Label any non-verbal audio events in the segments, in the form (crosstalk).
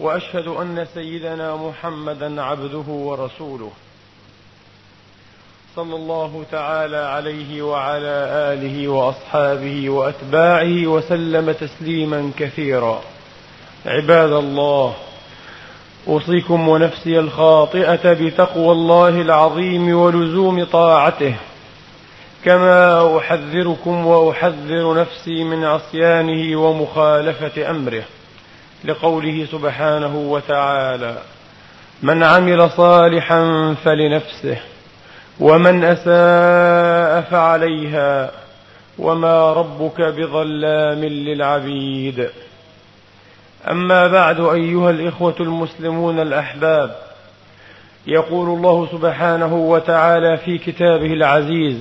وأشهد أن سيدنا محمدا عبده ورسوله. صلى الله تعالى عليه وعلى آله وأصحابه وأتباعه وسلم تسليما كثيرا. عباد الله أوصيكم ونفسي الخاطئة بتقوى الله العظيم ولزوم طاعته. كما أحذركم وأحذر نفسي من عصيانه ومخالفة أمره. لقوله سبحانه وتعالى من عمل صالحا فلنفسه ومن أساء فعليها وما ربك بظلام للعبيد. أما بعد أيها الإخوة المسلمون الأحباب يقول الله سبحانه وتعالى في كتابه العزيز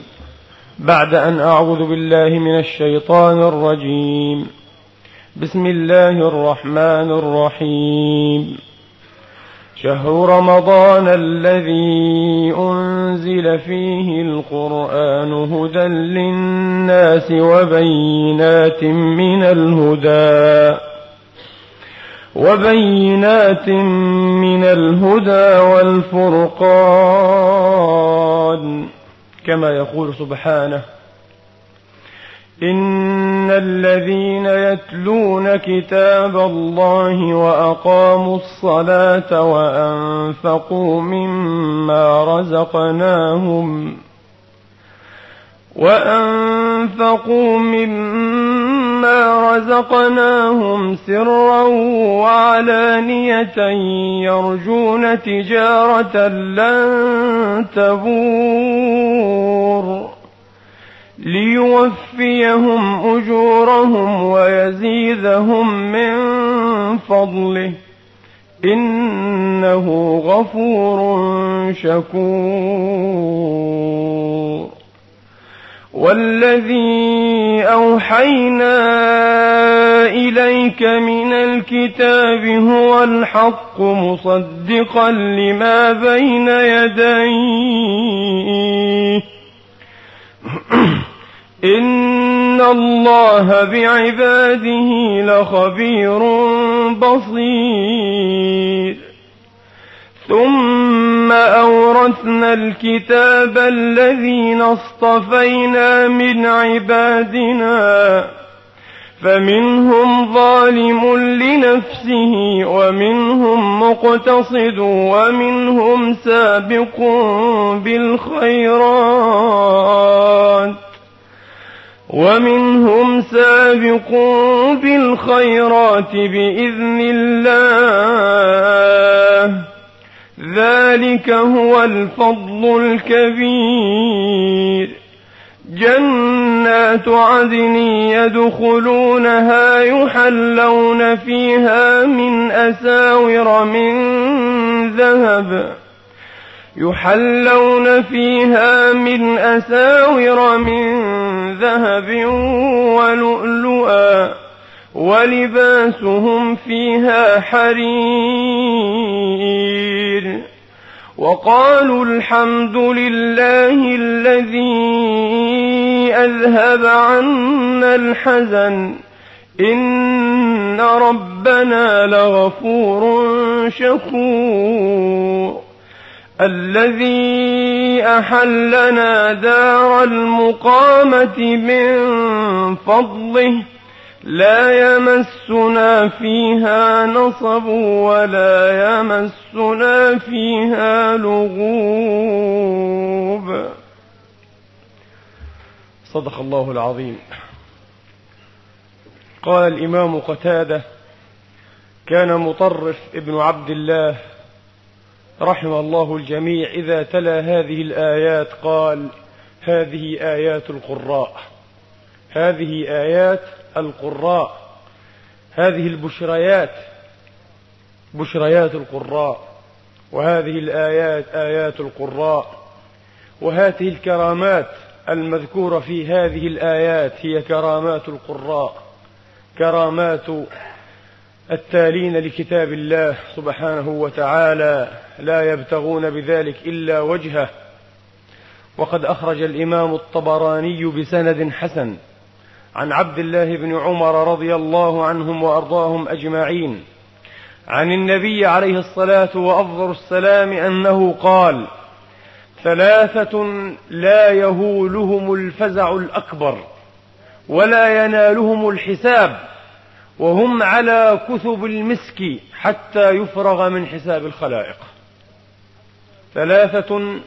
بعد أن أعوذ بالله من الشيطان الرجيم. بسم الله الرحمن الرحيم. شهر رمضان الذي أنزل فيه القرآن هدى للناس وبينات من الهدى وبينات من الهدى والفرقان كما يقول سبحانه ان الذين يتلون كتاب الله واقاموا الصلاه وانفقوا مما رزقناهم وأنفقوا مما رزقناهم سرا وعلانية يرجون تجارة لن تبور ليوفيهم أجورهم ويزيدهم من فضله. إنه غفور شكور. والذي أوحينا إليك من الكتاب هو الحق مصدقا لما بين يديه. (clears throat) إن الله بعباده لخبير بصير. ثم أورثنا الكتاب الذين اصطفينا من عبادنا فمنهم ظالم لنفسه ومنهم مقتصد ومنهم سابق بالخيرات ومنهم سابق بالخيرات بإذن الله. ذلك هو الفضل الكبير. جنات عدن يدخلونها يحلون فيها من أساور من ذهب يحلون فيها من أساور من ذهب ولؤلؤا ولباسهم فيها حرير. وقالوا الحمد لله الذي أذهب عنا الحزن. إن ربنا لغفور شكور. الذي أحلنا دار المقامة من فضله لا يمسنا فيها نصب ولا يمسنا فيها لغوب. صدق الله العظيم. قال الإمام قتادة كان مطرف ابن عبد الله رحم الله الجميع إذا تلا هذه الآيات قال هذه آيات القراء. هذه آيات القراء. هذه البشريات بشريات القراء وهذه الآيات آيات القراء. وهذه الكرامات المذكورة في هذه الآيات هي كرامات القراء كرامات التالين لكتاب الله سبحانه وتعالى. لا يبتغون بذلك إلا وجهه. وقد أخرج الإمام الطبراني بسند حسن. عن عبد الله بن عمر رضي الله عنهم وأرضاهم أجمعين. عن النبي عليه الصلاة وأفضل السلام أنه قال ثلاثة لا يهولهم الفزع الأكبر ولا ينالهم الحساب وهم على كثب المسك حتى يفرغ من حساب الخلائق. ثلاثة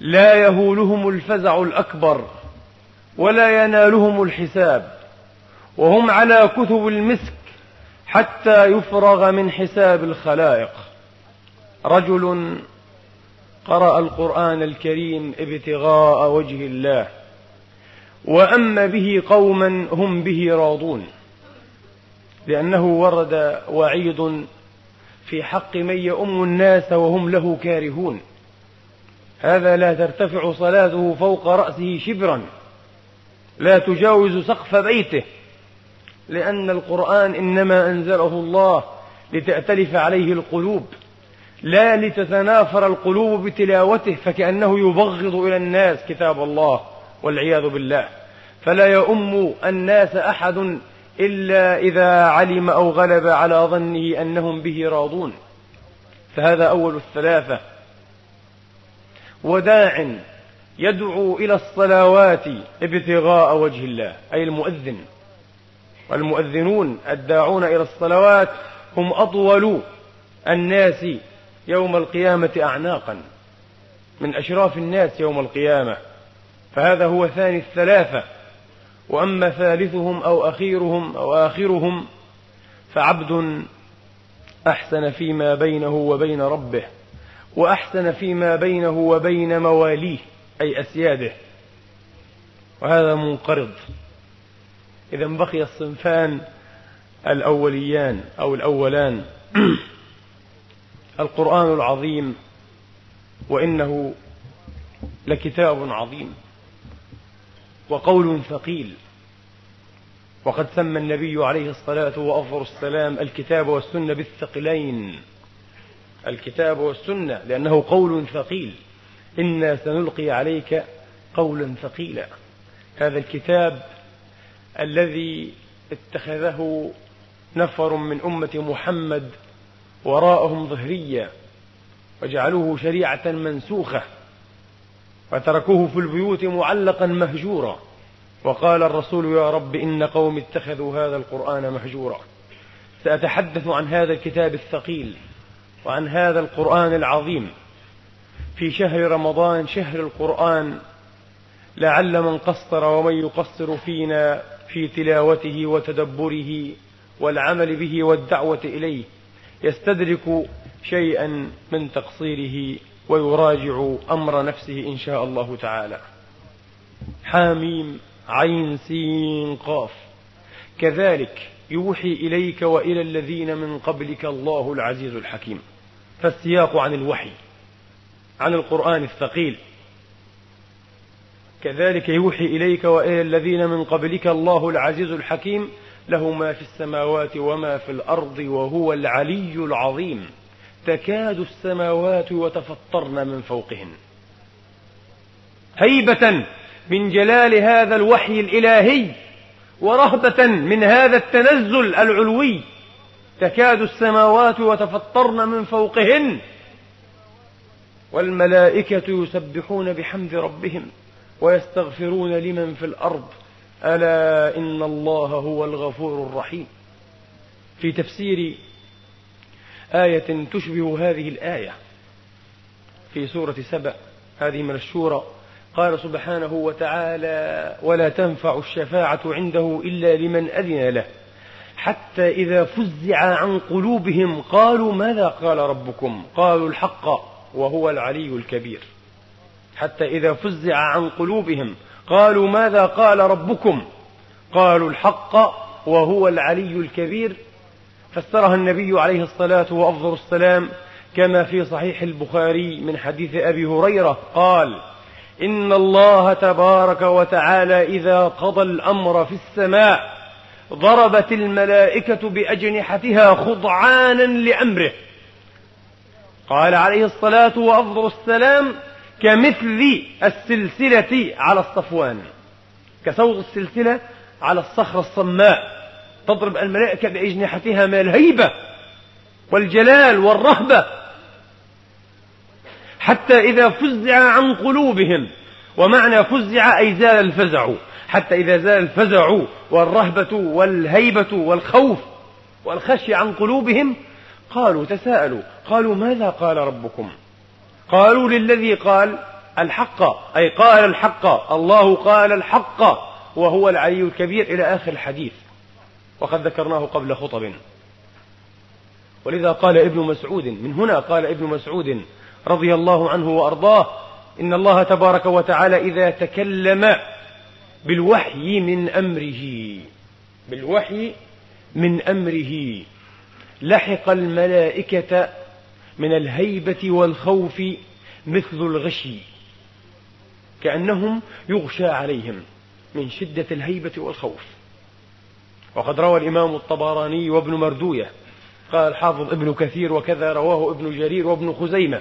لا يهولهم الفزع الأكبر ولا ينالهم الحساب وهم على كثب المسك حتى يفرغ من حساب الخلائق. رجل قرأ القرآن الكريم ابتغاء وجه الله وأما به قوما هم به راضون لأنه ورد وعيد في حق من يؤم الناس وهم له كارهون. هذا لا ترتفع صلاته فوق رأسه شبرا. لا تجاوز سقف بيته لأن القرآن إنما أنزله الله لتأتلف عليه القلوب لا لتتنافر القلوب بتلاوته فكأنه يبغض إلى الناس كتاب الله والعياذ بالله. فلا يؤم الناس أحد إلا إذا علم أو غلب على ظنه أنهم به راضون. فهذا أول الثلاثة. وداع يدعو إلى الصلوات ابتغاء وجه الله أي المؤذن. والمؤذنون الداعون إلى الصلوات هم أطول الناس يوم القيامة أعناقا من أشراف الناس يوم القيامة. فهذا هو ثاني الثلاثة. وأما ثالثهم أو أخيرهم أو آخرهم فعبد أحسن فيما بينه وبين ربه وأحسن فيما بينه وبين مواليه. أي أسياده وهذا منقرض. إذا بقي الصنفان الأوليان أو الأولان. (clears throat) القرآن العظيم. وإنه لكتاب عظيم. وقول ثقيل. وقد سمى النبي عليه الصلاة وأفضل السلام الكتاب والسنة بالثقلين. الكتاب والسنة لأنه قول ثقيل. إنا سنلقي عليك قولا ثقيلا. هذا الكتاب الذي اتخذه نفر من أمة محمد وراءهم ظهريا وجعلوه شريعة منسوخة وتركوه في البيوت معلقا مهجورا. وقال الرسول يا رب إن قوم اتخذوا هذا القرآن مهجورا. سأتحدث عن هذا الكتاب الثقيل وعن هذا القرآن العظيم. في شهر رمضان شهر القرآن لعل من قصر ومن يقصر فينا في تلاوته وتدبره والعمل به والدعوة إليه يستدرك شيئا من تقصيره ويراجع أمر نفسه إن شاء الله تعالى. حاميم عين سين قاف. كذلك يوحي إليك وإلى الذين من قبلك الله العزيز الحكيم. فالسياق عن الوحي. عن القرآن الثقيل. كذلك يوحي إليك وإلى الذين من قبلك الله العزيز الحكيم له ما في السماوات وما في الأرض وهو العلي العظيم. تكاد السماوات يتفطرن من فوقهن. هيبة من جلال هذا الوحي الإلهي ورهبة من هذا التنزل العلوي. تكاد السماوات يتفطرن من فوقهن. والملائكة يسبحون بحمد ربهم ويستغفرون لمن في الأرض. ألا إن الله هو الغفور الرحيم. في تفسير آية تشبه هذه الآية في سورة سبأ هذه من الشورى قال سبحانه وتعالى ولا تنفع الشفاعة عنده إلا لمن أذن له. حتى إذا فزع عن قلوبهم قالوا ماذا قال ربكم؟ قالوا الحق. وهو العلي الكبير. حتى إذا فزع عن قلوبهم قالوا ماذا قال ربكم؟ قالوا الحق وهو العلي الكبير. فسرها النبي عليه الصلاة وأفضل السلام كما في صحيح البخاري من حديث أبي هريرة قال إن الله تبارك وتعالى إذا قضى الأمر في السماء ضربت الملائكة بأجنحتها خضعانا لأمره. قال عليه الصلاة وأفضل السلام كمثل السلسلة على الصفوان كصوت السلسلة على الصخرة الصماء تضرب الملائكة بأجنحتها من الهيبة والجلال والرهبة حتى إذا فزع عن قلوبهم ومعنى فزع أي زال الفزع حتى إذا زال الفزع والرهبة والهيبة والخوف والخشي عن قلوبهم قالوا تساءلوا قالوا ماذا قال ربكم؟ قالوا للذي قال الحق أي قال الحق الله قال الحق وهو العلي الكبير إلى آخر الحديث. وقد ذكرناه قبل خطب. ولذا قال ابن مسعود من هنا قال ابن مسعود رضي الله عنه وأرضاه إن الله تبارك وتعالى إذا تكلم بالوحي من أمره بالوحي من أمره. لحق الملائكة من الهيبة والخوف مثل الغشي كأنهم يغشى عليهم من شدة الهيبة والخوف. وقد روى الإمام الطبراني وابن مردوية قال الحافظ ابن كثير وكذا رواه ابن جرير وابن خزيمة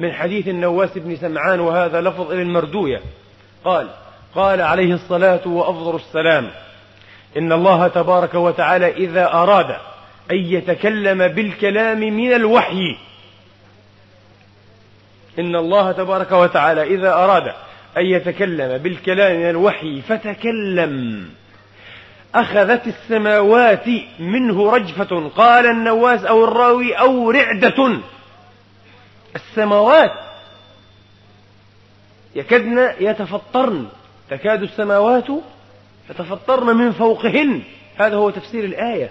من حديث النواس بن سمعان وهذا لفظ إلى المردوية قال قال عليه الصلاة وأفضل السلام إن الله تبارك وتعالى إذا أراد أن يتكلم بالكلام من الوحي. إن الله تبارك وتعالى إذا أراد أن يتكلم بالكلام من الوحي فتكلم. أخذت السماوات منه رجفة قال النواس أو الراوي أو رعدة السماوات يكدن يتفطرن تكاد السماوات يتفطرن من فوقهن. هذا هو تفسير الآية.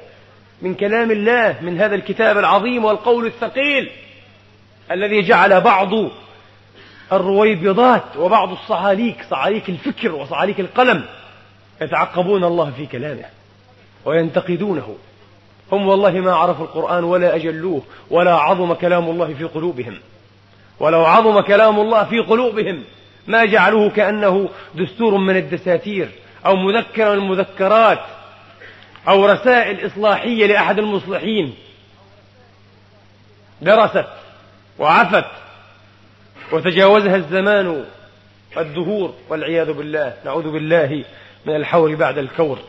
من كلام الله من هذا الكتاب العظيم والقول الثقيل الذي جعل بعض الرويبضات وبعض الصعاليك صعاليك الفكر وصعاليك القلم يتعقبون الله في كلامه وينتقدونه. هم والله ما عرفوا القرآن ولا أجلوه ولا عظم كلام الله في قلوبهم. ولو عظم كلام الله في قلوبهم ما جعلوه كأنه دستور من الدساتير أو مذكر من المذكرات. أو رسائل إصلاحية لأحد المصلحين. درست وعفت وتجاوزها الزمان والدهور والعياذ بالله. نعوذ بالله من الحور بعد الكور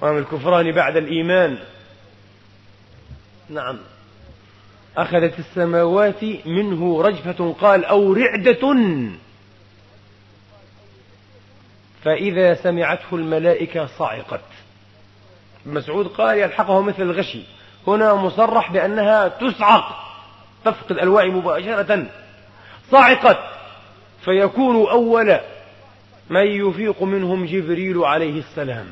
ومن الكفران بعد الإيمان. نعم. أخذت السماوات منه رجفة قال أو رعدة. فإذا سمعته الملائكة صعقت. مسعود قال يلحقه مثل الغشي. هنا مصرح بأنها تسعق تفقد الوعي مباشرة. صعقت فيكون أول من يفيق منهم جبريل عليه السلام.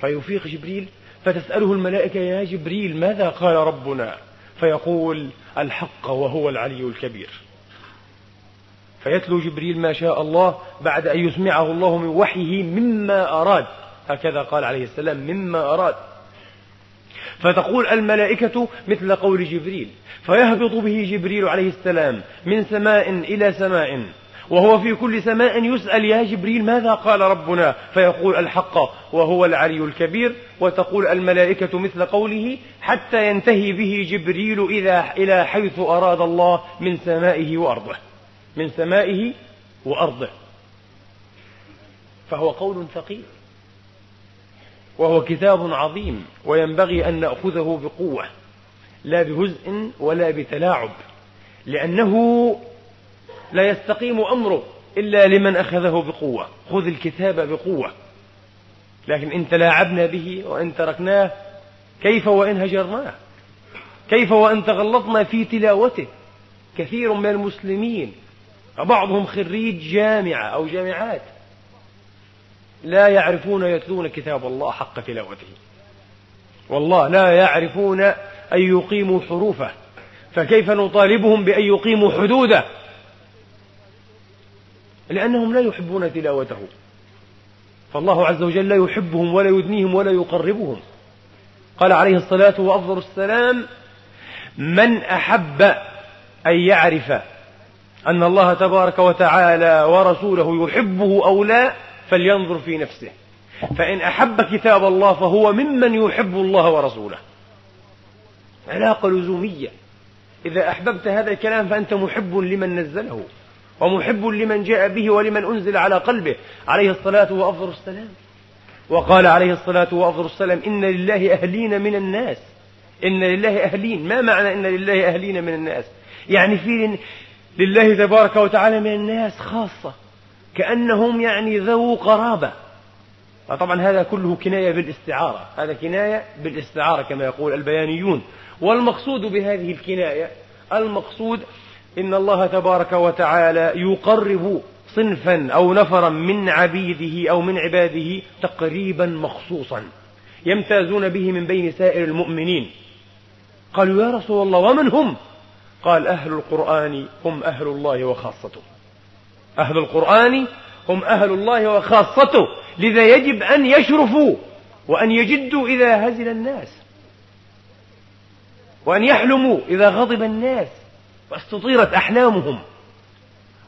فيفيق جبريل؟ فتسأله الملائكة يا جبريل ماذا قال ربنا؟ فيقول الحق وهو العلي الكبير. فيتلو جبريل ما شاء الله بعد أن يسمعه الله من وحيه مما أراد. هكذا قال عليه السلام مما أراد. فتقول الملائكة مثل قول جبريل فيهبط به جبريل عليه السلام من سماء إلى سماء وهو في كل سماء يسأل يا جبريل ماذا قال ربنا؟ فيقول الحق وهو العلي الكبير. وتقول الملائكة مثل قوله حتى ينتهي به جبريل إذا إلى حيث أراد الله من سمائه وأرضه. من سمائه وأرضه. فهو قول ثقيل. وهو كتاب عظيم وينبغي أن نأخذه بقوة لا بهزء ولا بتلاعب لأنه لا يستقيم أمره إلا لمن أخذه بقوة. خذ الكتاب بقوة. لكن إن تلاعبنا به وإن تركناه كيف وإن هجرناه؟ كيف وإن تغلطنا في تلاوته؟ كثير من المسلمين وبعضهم خريج جامعة أو جامعات لا يعرفون يتلون كتاب الله حق تلاوته. والله لا يعرفون أن يقيموا حروفه. فكيف نطالبهم بأن يقيموا حدوده؟ لأنهم لا يحبون تلاوته. فالله عز وجل لا يحبهم ولا يدنيهم ولا يقربهم. قال عليه الصلاة وأفضل السلام من أحب أن يعرف أن الله تبارك وتعالى ورسوله يحبه أو لا فلينظر في نفسه. فإن أحب كتاب الله فهو ممن يحب الله ورسوله. علاقة لزومية. إذا أحببت هذا الكلام فأنت محب لمن نزله ومحب لمن جاء به ولمن أنزل على قلبه. عليه الصلاة وأفضل السلام. وقال عليه الصلاة وأفضل السلام إن لله أهلين من الناس. إن لله أهلين. ما معنى إن لله أهلين من الناس؟ يعني في لله تبارك وتعالى من الناس خاصة. كأنهم يعني ذو قرابة. طبعا هذا كله كناية بالاستعارة. هذا كناية بالاستعارة كما يقول البيانيون. والمقصود بهذه الكناية المقصود إن الله تبارك وتعالى يقرب صنفا أو نفرا من عبيده أو من عباده تقريبا مخصوصا يمتازون به من بين سائر المؤمنين. قالوا يا رسول الله ومن هم؟ قال أهل القرآن هم أهل الله وخاصته. أهل القرآن هم أهل الله وخاصته لذا يجب أن يشرفوا وأن يجدوا إذا هزل الناس وأن يحلموا إذا غضب الناس واستطيرت أحلامهم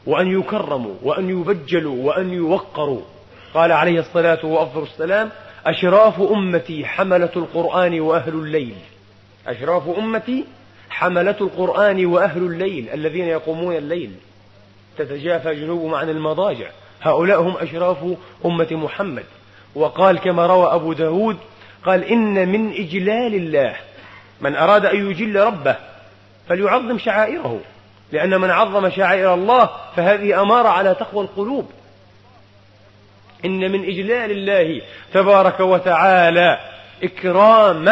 وأن يكرموا وأن يبجلوا وأن يوقروا. قال عليه الصلاة وأفضل السلام أشراف أمتي حملة القرآن وأهل الليل. أشراف أمتي حملة القرآن وأهل الليل الذين يقومون الليل. تتجافى جنوبهم عن المضاجع. هؤلاء هم أشراف أمة محمد. وقال كما روى أبو داود قال إن من إجلال الله من أراد أن يجل ربه فليعظم شعائره لأن من عظم شعائر الله فهذه أمارة على تقوى القلوب. إن من إجلال الله تبارك وتعالى إكرام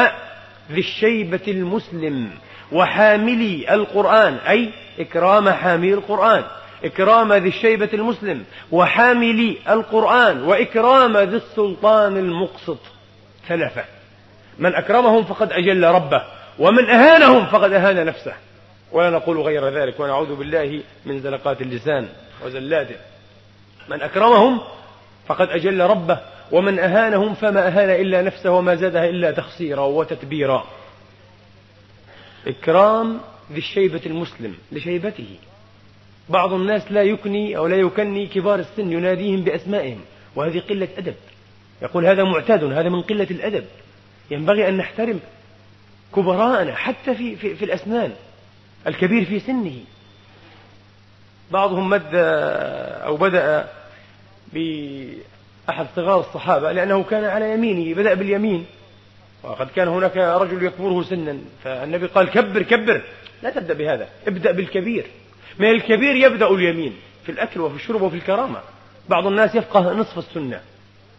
ذي الشيبة المسلم وحاملي القرآن أي إكرام حامل القرآن. إكرام ذي الشيبة المسلم وحاملي القرآن وإكرام ذي السلطان المقسط ثلاثة. من أكرمهم فقد أجل ربه ومن أهانهم فقد أهان نفسه. ولا نقول غير ذلك ونعوذ بالله من زلقات اللسان وزلاته من أكرمهم فقد أجل ربه ومن أهانهم فما أهان إلا نفسه وما زادها إلا تخسيرا وتتبيرا. إكرام ذي الشيبة المسلم لشيبته. بعض الناس لا يكني أو لا يكني كبار السن يناديهم بأسمائهم وهذه قلة أدب. يقول هذا معتاد هذا من قلة الأدب. ينبغي أن نحترم كبراءنا حتى في, في, في الأسنان الكبير في سنه. بعضهم مد أو بدأ بأحد صغار الصحابة لأنه كان على يمينه بدأ باليمين. وقد كان هناك رجل يكبره سنا فالنبي قال كبر كبر. لا تبدأ بهذا ابدأ بالكبير. من الكبير يبدأ اليمين في الأكل وفي الشرب وفي الكرامة. بعض الناس يفقه نصف السنة.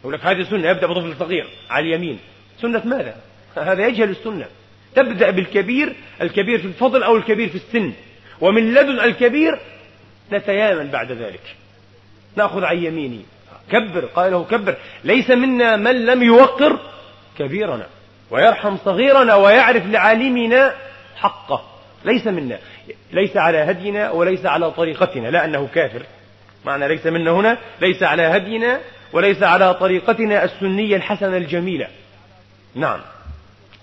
يقول لك هذه سنة يبدأ بطفل صغير على اليمين. سنة ماذا؟ هذا يجهل السنة. تبدأ بالكبير الكبير في الفضل أو الكبير في السن. ومن لدن الكبير نتيامن بعد ذلك. نأخذ عن يميني. كبر قال له كبر. ليس منا من لم يوقر كبيرنا. ويرحم صغيرنا ويعرف لعالمنا حقه. ليس منا. ليس على هدينا وليس على طريقتنا. لا أنه كافر. معنى ليس منا هنا ليس على هدينا وليس على طريقتنا السنية الحسنة الجميلة. نعم.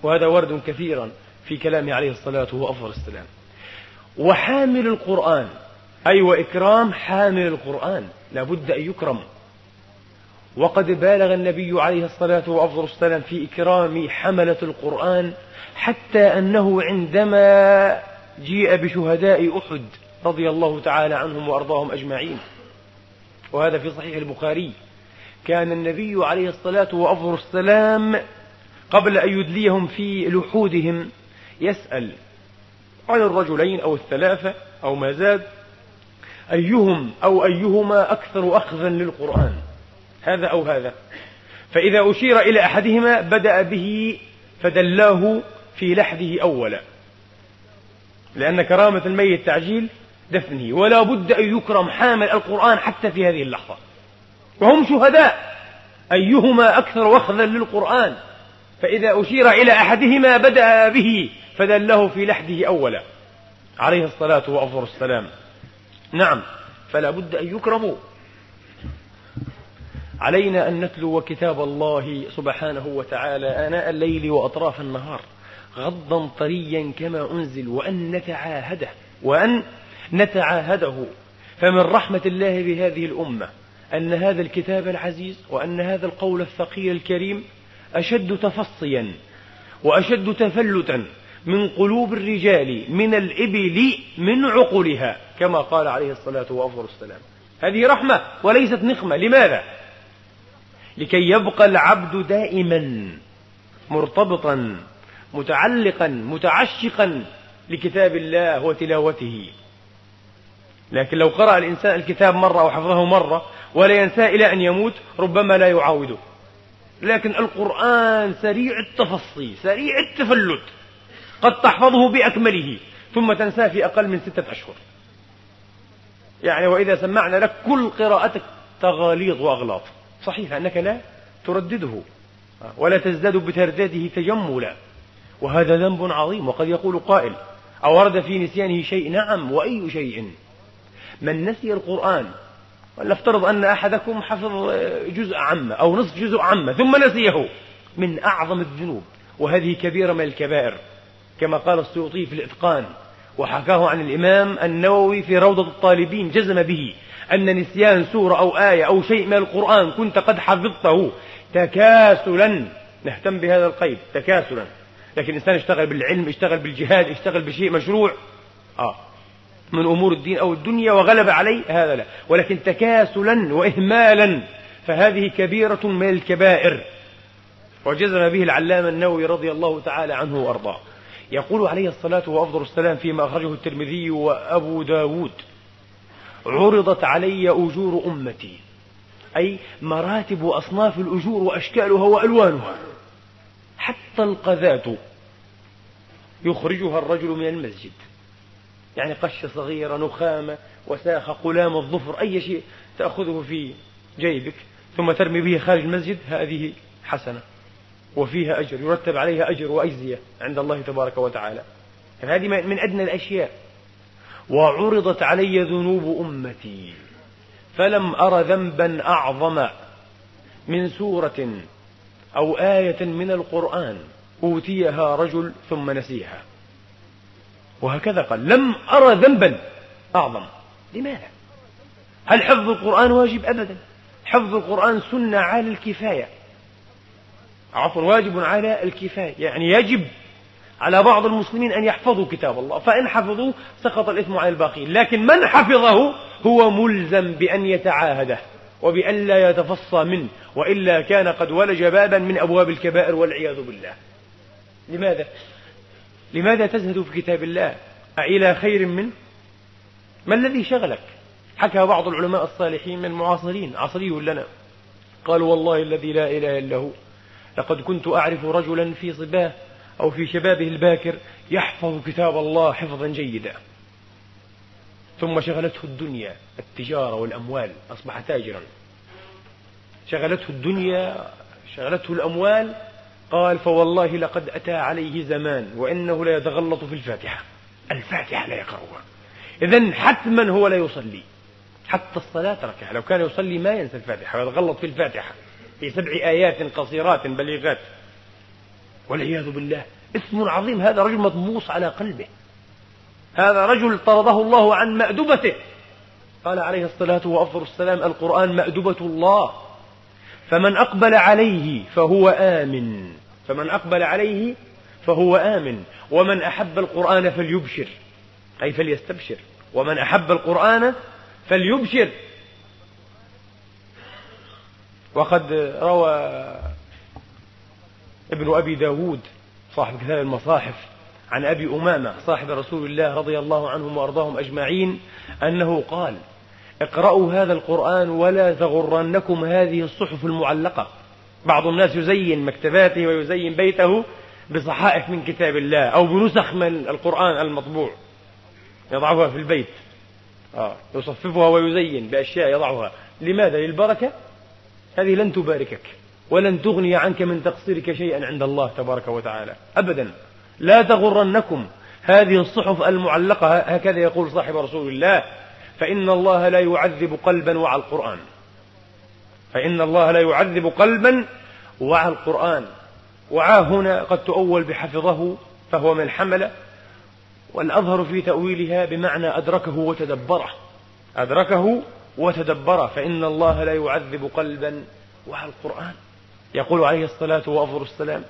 وهذا ورد كثيرا في كلامه عليه الصلاة وأفضل السلام. وحامل القرآن. أي وإكرام حامل القرآن. لابد أن يكرم وقد بالغ النبي عليه الصلاة وأفضل السلام في إكرام حملة القرآن حتى أنه عندما جيء بشهداء أحد رضي الله تعالى عنهم وأرضاهم أجمعين. وهذا في صحيح البخاري. كان النبي عليه الصلاة وأفضل السلام قبل أن يدليهم في لحودهم يسأل عن الرجلين أو الثلاثة أو ما زاد أيهم أو أيهما أكثر أخذا للقرآن. هذا أو هذا فإذا أشير إلى أحدهما بدأ به فدلاه في لحده أولا لأن كرامة الميت تعجيل دفنه ولا بد أن يكرم حامل القرآن حتى في هذه اللحظة وهم شهداء أيهما أكثر أخذا للقرآن فإذا أشير إلى أحدهما بدأ به فدله في لحده أولا عليه الصلاة وأفضل السلام. السلام. نعم فلا بد أن يكرموا. علينا أن نتلو كتاب الله سبحانه وتعالى آناء الليل وأطراف النهار غضا طريا كما أنزل وأن نتعاهده وأن نتعاهده. فمن رحمة الله بهذه الأمة أن هذا الكتاب العزيز وأن هذا القول الثقيل الكريم أشد تفصيا وأشد تفلتا من قلوب الرجال من الإبل من عقلها كما قال عليه الصلاة والسلام. هذه رحمة وليست نقمة. لماذا؟ لكي يبقى العبد دائما مرتبطا متعلقا متعشقا لكتاب الله وتلاوته. لكن لو قرأ الإنسان الكتاب مرة أو حفظه مرة ولا ينساه إلى أن يموت ربما لا يعاوده. لكن القرآن سريع التفصي سريع التفلت. قد تحفظه بأكمله ثم تنساه في أقل من ستة أشهر. يعني وإذا سمعنا لك كل قراءتك تغاليظ وأغلاط. صحيح أنك لا تردده ولا تزداد بترداده تجملا وهذا ذنب عظيم وقد يقول قائل أورد في نسيانه شيء؟ نعم وأي شيء؟ من نسي القرآن ولنفترض أن أحدكم حفظ جزء عامة أو نصف جزء عامة ثم نسيه من أعظم الذنوب وهذه كبيرة من الكبائر كما قال السيوطي في الإتقان وحكاه عن الإمام النووي في روضة الطالبين جزم به أن نسيان سورة أو آية أو شيء من القرآن كنت قد حفظته تكاسلا. نهتم بهذا القيد تكاسلا. لكن الإنسان اشتغل بالعلم اشتغل بالجهاد اشتغل بشيء مشروع. آه. من أمور الدين أو الدنيا وغلب عليه هذا لا. ولكن تكاسلا وإهمالا فهذه كبيرة من الكبائر. وجزم به العلامة النووي رضي الله تعالى عنه وأرضاه. يقول عليه الصلاة وأفضل السلام فيما أخرجه الترمذي وأبو داود. عرضت علي أجور أمتي. أي مراتب وأصناف الأجور وأشكالها وألوانها. حتى القذاة يخرجها الرجل من المسجد. يعني قشة صغيرة نخامة وساخة قلام الظفر أي شيء تأخذه في جيبك ثم ترمي به خارج المسجد هذه حسنة. وفيها أجر يرتب عليها أجر وأجزية عند الله تبارك وتعالى. هذه من أدنى الأشياء. وعرضت علي ذنوب أمتي فلم أر ذنبا أعظم من سورة أو آية من القرآن أوتيها رجل ثم نسيها وهكذا قال لم أرى ذنبا أعظم لماذا؟ هل حفظ القرآن واجب؟ أبدا حفظ القرآن سنة على الكفاية عفوا واجب على الكفاية يعني يجب على بعض المسلمين أن يحفظوا كتاب الله. فإن حفظوه سقط الإثم على الباقين. لكن من حفظه هو ملزم بأن يتعاهده وبأن لا يتفصى منه وإلا كان قد ولج بابا من أبواب الكبائر والعياذ بالله. لماذا؟ لماذا تزهد في كتاب الله؟ أإلى خير منه؟ ما الذي شغلك؟ حكى بعض العلماء الصالحين من المعاصرين. عصري لنا قالوا والله الذي لا إله إلا هو. لقد كنت أعرف رجلا في صباه أو في شبابه الباكر يحفظ كتاب الله حفظا جيدا. ثم شغلته الدنيا التجارة والأموال أصبح تاجرا. شغلته الدنيا شغلته الأموال قال فوالله لقد أتى عليه زمان وإنه لا يتغلط في الفاتحة. الفاتحة لا يقرأها. إذا حتما هو لا يصلي. حتى الصلاة تركها لو كان يصلي ما ينسى الفاتحة ويتغلط في الفاتحة. في سبع آيات قصيرات بليغات. والعياذ بالله. اسم عظيم. هذا رجل مطموس على قلبه. هذا رجل طرده الله عن مأدبته. قال عليه الصلاة وأفضل السلام القرآن مأدبة الله. فمن أقبل عليه فهو آمن. فمن أقبل عليه فهو آمن. ومن أحب القرآن فليبشر. أي فليستبشر. ومن أحب القرآن فليبشر. وقد روى ابن أبي داود صاحب كتاب المصاحف عن أبي أمامة صاحب رسول الله رضي الله عنهم وأرضاهم أجمعين أنه قال اقرأوا هذا القرآن ولا تغرنكم هذه الصحف المعلقة بعض الناس يزين مكتباته ويزين بيته بصحائف من كتاب الله أو بنسخ من القرآن المطبوع يضعها في البيت آه. يصففها ويزين بأشياء يضعها لماذا؟ للبركة هذه لن تباركك ولن تغني عنك من تقصيرك شيئا عند الله تبارك وتعالى. أبدا. لا تغرنكم. هذه الصحف المعلقة هكذا يقول صاحب رسول الله. فإن الله لا يعذب قلبا وعى القرآن. فإن الله لا يعذب قلبا وعى القرآن. وعى هنا قد تؤول بحفظه فهو من حمل والأظهر في تأويلها بمعنى أدركه وتدبره. أدركه وتدبره. فإن الله لا يعذب قلبا وعى القرآن. يقول عليه الصلاة وأفضل السلام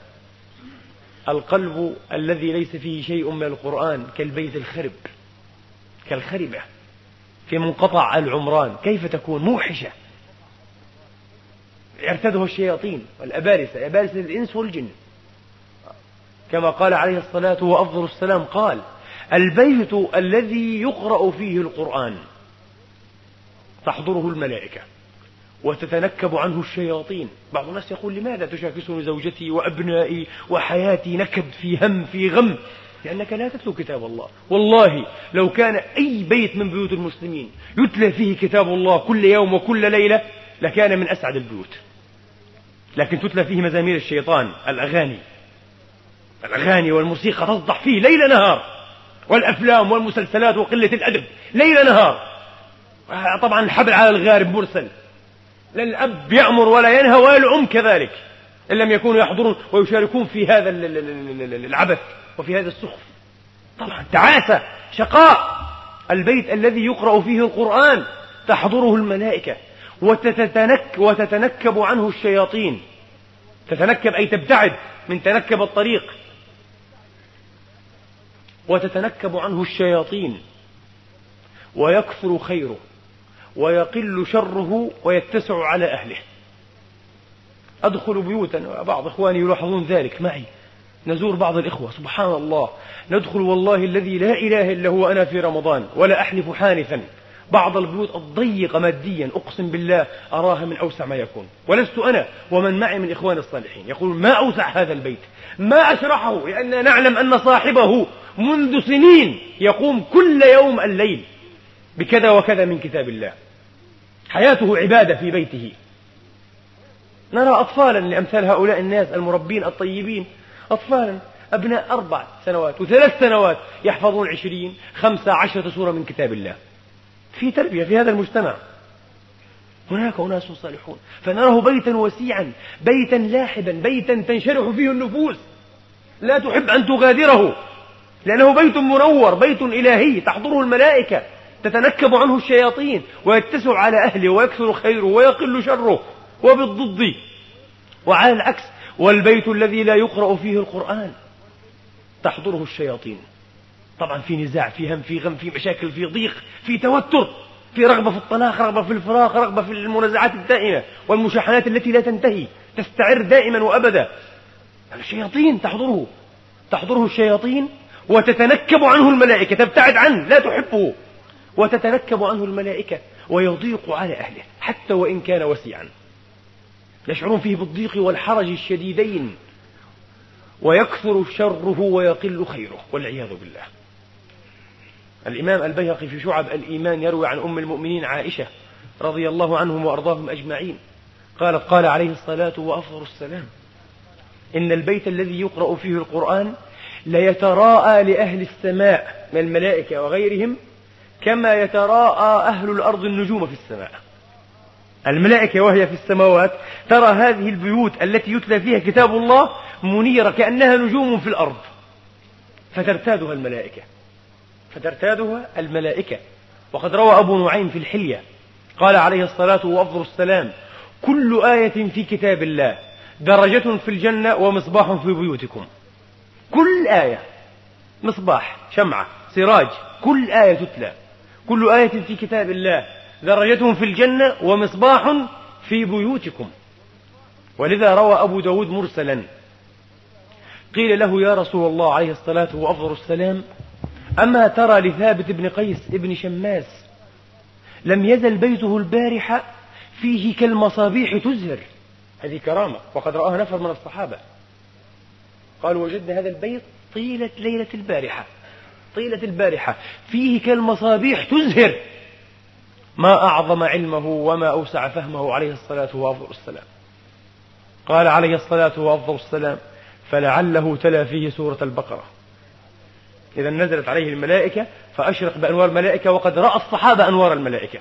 القلب الذي ليس فيه شيء من القرآن كالبيت الخرب كالخربة في منقطع العمران كيف تكون موحشة؟ يرتده الشياطين والأبارسة أبارسة الإنس والجن. كما قال عليه الصلاة وأفضل السلام قال البيت الذي يقرأ فيه القرآن تحضره الملائكة. وتتنكب عنه الشياطين. بعض الناس يقول لماذا تشاكسني زوجتي وأبنائي وحياتي نكد في هم في غم؟ لأنك لا تتلو كتاب الله. والله لو كان أي بيت من بيوت المسلمين يتلى فيه كتاب الله كل يوم وكل ليلة لكان من أسعد البيوت. لكن تتلى فيه مزامير الشيطان الأغاني. الأغاني والموسيقى تصدح فيه ليل نهار. والأفلام والمسلسلات وقلة الأدب ليل نهار. طبعا الحبل على الغارب مرسل. لا الأب يأمر ولا ينهى ولا الأم كذلك. إن لم يكونوا يحضرون ويشاركون في هذا العبث وفي هذا السخف طبعا تعاسة شقاء. البيت الذي يقرأ فيه القرآن تحضره الملائكة وتتنك وتتنكب عنه الشياطين. تتنكب أي تبتعد من تنكب الطريق. وتتنكب عنه الشياطين. ويكثر خيره. ويقل شره ويتسع على أهله. أدخل بيوتا بعض إخواني يلاحظون ذلك معي. نزور بعض الإخوة سبحان الله. ندخل والله الذي لا إله إلا هو أنا في رمضان ولا أحلف حانثا. بعض البيوت الضيقة ماديا أقسم بالله أراها من أوسع ما يكون. ولست أنا ومن معي من إخوان الصالحين. يقول ما أوسع هذا البيت؟ ما أشرحه لأننا نعلم أن صاحبه منذ سنين يقوم كل يوم الليل بكذا وكذا من كتاب الله. حياته عبادة في بيته. نرى أطفالا لأمثال هؤلاء الناس المربين الطيبين. أطفالا أبناء أربع سنوات وثلاث سنوات يحفظون عشرين خمسة عشرة سورة من كتاب الله. في تربية في هذا المجتمع. هناك أناس صالحون. فنراه بيتا وسيعا بيتا رحبا بيتا تنشرح فيه النفوس. لا تحب أن تغادره لأنه بيت منور بيت إلهي تحضره الملائكة. تتنكب عنه الشياطين ويتسع على أهله ويكثر خيره ويقل شره وبالضد. وعلى العكس والبيت الذي لا يقرأ فيه القرآن تحضره الشياطين. طبعا في نزاع في هم في غم في مشاكل في ضيق في توتر في رغبة في الطلاق رغبة في الفراق رغبة في المنازعات الدائمة والمشاحنات التي لا تنتهي تستعر دائما وأبدا. الشياطين تحضره تحضره الشياطين وتتنكب عنه الملائكة تبتعد عنه لا تحبه. وتتنكب عنه الملائكة ويضيق على أهله حتى وإن كان وسيعا. يشعرون فيه بالضيق والحرج الشديدين. ويكثر شره ويقل خيره والعياذ بالله. الإمام البيهقي في شعب الإيمان يروي عن أم المؤمنين عائشة رضي الله عنهم وأرضاهم أجمعين. قالت قال عليه الصلاة وأفضل السلام. إن البيت الذي يقرأ فيه القرآن ليتراءى لأهل السماء من الملائكة وغيرهم كما يتراءى أهل الأرض النجوم في السماء. الملائكة وهي في السماوات ترى هذه البيوت التي يتلى فيها كتاب الله منيرة كأنها نجوم في الأرض. فترتادها الملائكة. فترتادها الملائكة. وقد روى أبو نعيم في الحلية. قال عليه الصلاة وأفضل السلام كل آية في كتاب الله درجة في الجنة ومصباح في بيوتكم. كل آية مصباح شمعة سراج كل آية تتلى. كل آية في كتاب الله درجة في الجنة ومصباح في بيوتكم. ولذا روى أبو داود مرسلا قيل له يا رسول الله عليه الصلاة وأفضل السلام أما ترى لثابت بن قيس ابن شماس لم يزل بيته البارحة فيه كالمصابيح تزهر؟ هذه كرامة وقد رآها نفر من الصحابة. قالوا وجدنا هذا البيت طيلة ليلة البارحة. طيلة البارحة. فيه كالمصابيح تزهر. ما أعظم علمه وما أوسع فهمه عليه الصلاة وأفضل السلام قال عليه الصلاة وأفضل السلام فلعله تلا فيه سورة البقرة. إذا نزلت عليه الملائكة فأشرق بأنوار الملائكة وقد رأى الصحابة أنوار الملائكة.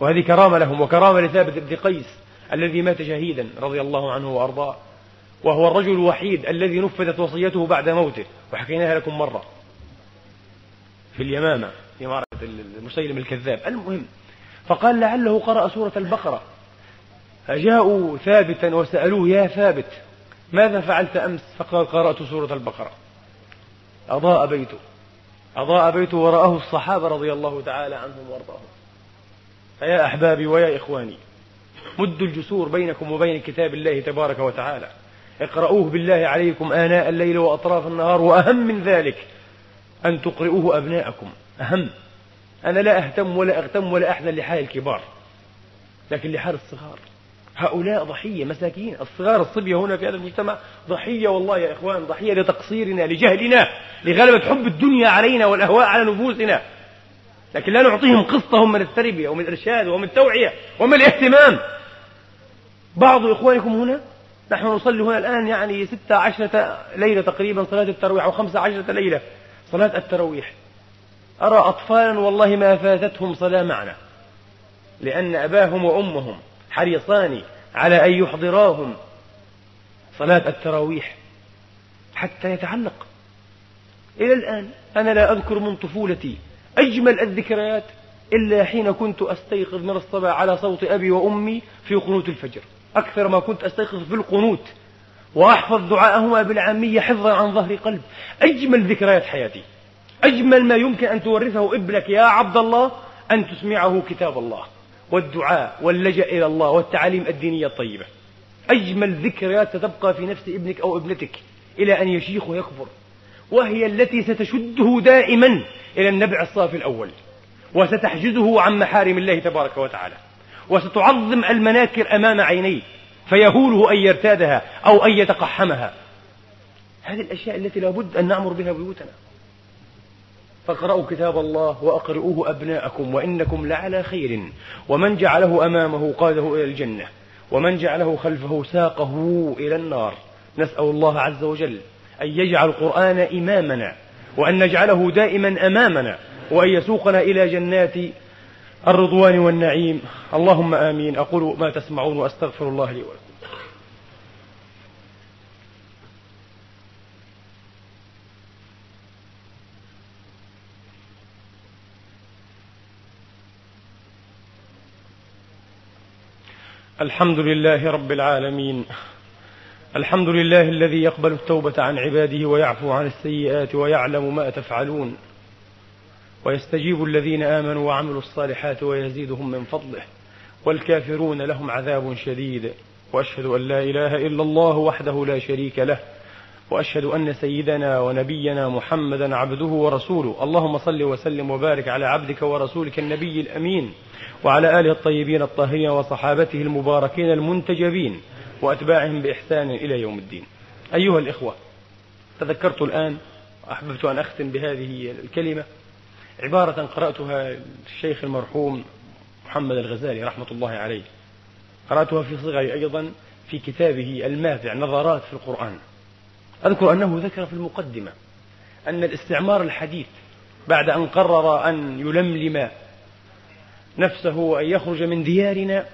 وهذه كرامة لهم وكرامة لثابت بن قيس الذي مات شهيدا رضي الله عنه وأرضاه. وهو الرجل الوحيد الذي نفذت وصيته بعد موته. وحكيناها لكم مرة. في اليمامة في معركة المسيلم الكذاب. المهم فقال لعله قرأ سورة البقرة. فجاءوا ثابتا وسألوه يا ثابت ماذا فعلت أمس؟ فقال قرأت سورة البقرة. أضاء بيته. أضاء بيته ورآه الصحابة رضي الله تعالى عنهم وأرضاهم. فيا أحبابي ويا إخواني مدوا الجسور بينكم وبين كتاب الله تبارك وتعالى. اقرأوه بالله عليكم آناء الليل وأطراف النهار وأهم من ذلك. أن تقرئوه أبناءكم. أهم. أنا لا أهتم ولا أغتم ولا أحزن لحال الكبار. لكن لحال الصغار. هؤلاء ضحية مساكين. الصغار الصبية هنا في هذا المجتمع ضحية والله يا إخوان ضحية لتقصيرنا لجهلنا لغلبة حب الدنيا علينا والأهواء على نفوسنا. لكن لا نعطيهم قسطهم من التربية ومن الإرشاد ومن التوعية ومن الاهتمام. بعض إخوانكم هنا نحن نصلي هنا الآن يعني ستة عشرة ليلة تقريبا صلاة الترويح أو خمسة عشرة ليلة. صلاة الترويح. أرى أطفالا والله ما فاتتهم صلاة معنا. لأن أباهم وأمهم حريصان على أن يحضراهم صلاة التراويح حتى يتعلق. إلى الآن أنا لا أذكر من طفولتي أجمل الذكريات إلا حين كنت أستيقظ من الصباح على صوت أبي وأمي في قنوت الفجر. أكثر ما كنت أستيقظ في القنوت. وأحفظ دعاءهما بالعامية حفظا عن ظهر قلب. أجمل ذكريات حياتي. أجمل ما يمكن أن تورثه ابنك يا عبد الله أن تسمعه كتاب الله والدعاء واللجأ إلى الله والتعاليم الدينية الطيبة. أجمل ذكريات ستبقى في نفس ابنك أو ابنتك إلى أن يشيخ ويكبر. وهي التي ستشده دائما إلى النبع الصافي الأول. وستحجزه عن محارم الله تبارك وتعالى. وستعظم المناكر أمام عينيه. فيهوله أن يرتادها أو أن يتقحمها. هذه الأشياء التي لابد أن نعمر بها بيوتنا. فاقرأوا كتاب الله وأقرؤوه أبناءكم وإنكم لعلى خير. ومن جعله أمامه قاده إلى الجنة. ومن جعله خلفه ساقه إلى النار. نسأل الله عز وجل أن يجعل القرآن إمامنا. وأن نجعله دائما أمامنا. وأن يسوقنا إلى جنات الرضوان والنعيم. اللهم آمين. أقول ما تسمعون وأستغفر الله لي ولكم. الحمد لله رب العالمين. الحمد لله الذي يقبل التوبة عن عباده ويعفو عن السيئات ويعلم ما تفعلون. ويستجيب الذين آمنوا وعملوا الصالحات ويزيدهم من فضله والكافرون لهم عذاب شديد. وأشهد أن لا إله إلا الله وحده لا شريك له. وأشهد أن سيدنا ونبينا محمدا عبده ورسوله. اللهم صل وسلم وبارك على عبدك ورسولك النبي الأمين وعلى آله الطيبين الطاهرين وصحابته المباركين المنتجبين وأتباعهم بإحسان إلى يوم الدين. أيها الإخوة تذكرت الآن أحببت أن أختم بهذه الكلمة عبارة قرأتها الشيخ المرحوم محمد الغزالي رحمة الله عليه. قرأتها في صغري أيضا في كتابه الماتع نظرات في القرآن. أذكر أنه ذكر في المقدمة أن الاستعمار الحديث بعد أن قرر أن يلملم نفسه وأن يخرج من ديارنا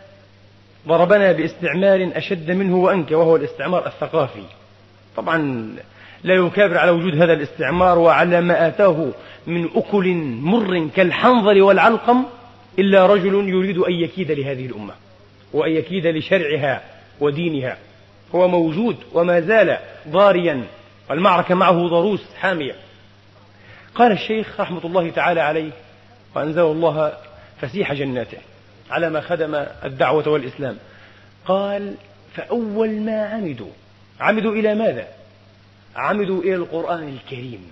ضربنا باستعمار أشد منه وأنكى وهو الاستعمار الثقافي. طبعا لا يكابر على وجود هذا الاستعمار وعلى ما آتاه من أكل مر كالحنظل والعلقم إلا رجل يريد أن يكيد لهذه الأمة وأن يكيد لشرعها ودينها. هو موجود وما زال ضاريا والمعركة معه ضروس حامية. قال الشيخ رحمة الله تعالى عليه وأنزل الله فسيح جناته على ما خدم الدعوة والإسلام قال فأول ما عمدوا عمدوا إلى ماذا؟ عمدوا إلى القرآن الكريم.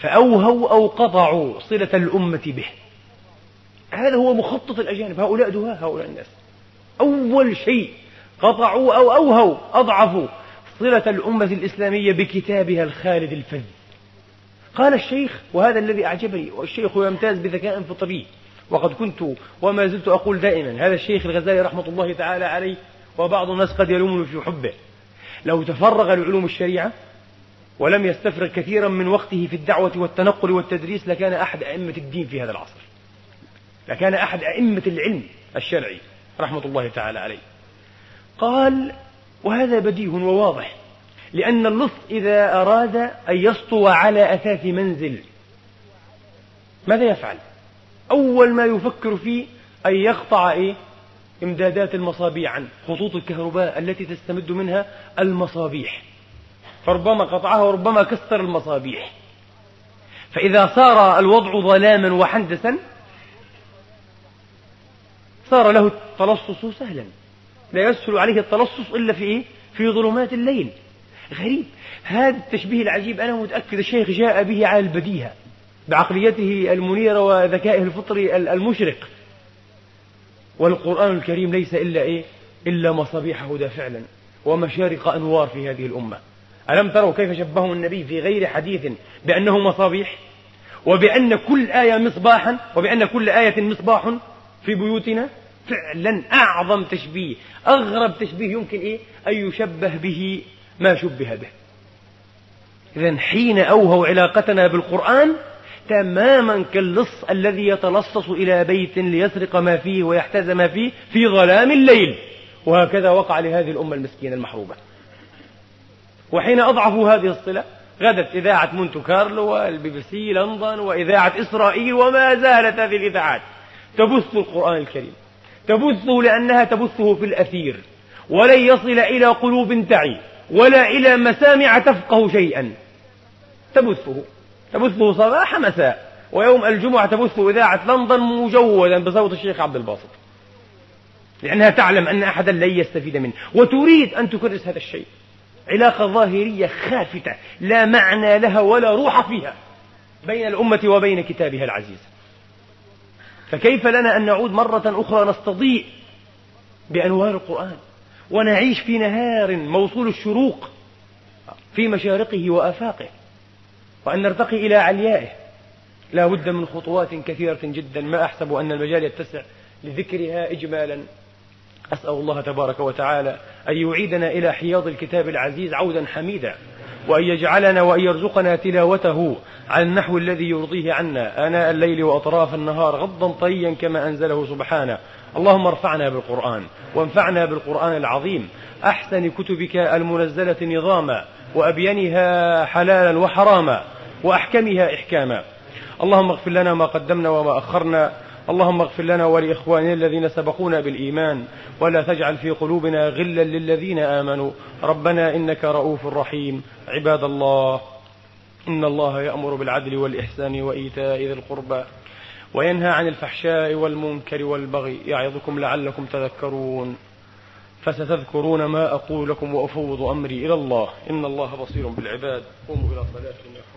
فأوهوا أو قطعوا صلة الأمة به. هذا هو مخطط الأجانب. هؤلاء دهاء هؤلاء الناس. أول شيء قطعوا أو أوهوا أضعفوا صلة الأمة الإسلامية بكتابها الخالد الفذ قال الشيخ وهذا الذي أعجبني والشيخ يمتاز بذكاء فطري وقد كنت وما زلت أقول دائما هذا الشيخ الغزالي رحمة الله تعالى عليه وبعض الناس قد يلومني في حبه. لو تفرغ لعلوم الشريعة ولم يستفرغ كثيرا من وقته في الدعوة والتنقل والتدريس لكان أحد أئمة الدين في هذا العصر. لكان أحد أئمة العلم الشرعي رحمة الله تعالى عليه. قال وهذا بديه وواضح لأن اللص إذا أراد أن يسطو على أثاث منزل ماذا يفعل؟ أول ما يفكر فيه أن يقطع إيه؟ إمدادات المصابيح عن خطوط الكهرباء التي تستمد منها المصابيح. فربما قطعها وربما كسر المصابيح. فإذا صار الوضع ظلاما وحندسا صار له التلصص سهلا. لا يسهل عليه التلصص إلا في إيه؟ في ظلمات الليل. غريب. هذا التشبيه العجيب أنا متأكد الشيخ جاء به على البديهة بعقليته المنيرة وذكائه الفطري المشرق. والقرآن الكريم ليس إلا إيه؟ إلا مصابيح هدى فعلا ومشارق أنوار في هذه الأمة. ألم تروا كيف شبههم النبي في غير حديث بأنه مصابيح؟ وبأن كل آية مصباحا وبأن كل آية مصباح في بيوتنا؟ فعلا أعظم تشبيه أغرب تشبيه يمكن إيه؟ أن يشبه به ما شبه به. إذا حين أوهوا علاقتنا بالقرآن تماما كاللص الذي يتلصص إلى بيت ليسرق ما فيه ويحتاز ما فيه في ظلام الليل. وهكذا وقع لهذه الأمة المسكينة المحروبة. وحين أضعفوا هذه الصلة غدت إذاعة مونتو كارلو والبي بي سي لندن وإذاعة إسرائيل وما زالت هذه الإذاعات. تبث القرآن الكريم. تبثه لأنها تبثه في الأثير. ولن يصل إلى قلوب تعي ولا إلى مسامع تفقه شيئا. تبثه. تبثه صباح مساء. ويوم الجمعة تبث إذاعة لندن مجودا بصوت الشيخ عبد الباسط. لأنها تعلم أن أحدا لن يستفيد منه. وتريد أن تكرس هذا الشيء. علاقة ظاهرية خافتة لا معنى لها ولا روح فيها بين الأمة وبين كتابها العزيز. فكيف لنا أن نعود مرة أخرى نستضيء بأنوار القرآن ونعيش في نهار موصول الشروق في مشارقه وآفاقه وأن نرتقي إلى عليائه. لا بد من خطوات كثيرة جدا. ما أحسب أن المجال يتسع لذكرها إجمالا. أسأل الله تبارك وتعالى أن يعيدنا إلى حياض الكتاب العزيز عودا حميدا وأن يجعلنا وأن يرزقنا تلاوته على النحو الذي يرضيه عنا آناء الليل وأطراف النهار غضا طريا كما أنزله سبحانه. اللهم ارفعنا بالقرآن وانفعنا بالقرآن العظيم. أحسن كتبك المنزلة نظاما وأبينها حلالا وحراما وأحكمها إحكاما. اللهم اغفر لنا ما قدمنا وما أخرنا اللهم اغفر لنا ولإخواننا الذين سبقونا بالإيمان ولا تجعل في قلوبنا غلا للذين آمنوا. ربنا إنك رؤوف رحيم. عباد الله إن الله يأمر بالعدل والإحسان وإيتاء ذي القربى وينهى عن الفحشاء والمنكر والبغي يعظكم لعلكم تذكرون. فستذكرون ما أقول لكم وأفوض أمري إلى الله. إن الله بصير بالعباد. قوموا إلى صلاتكم.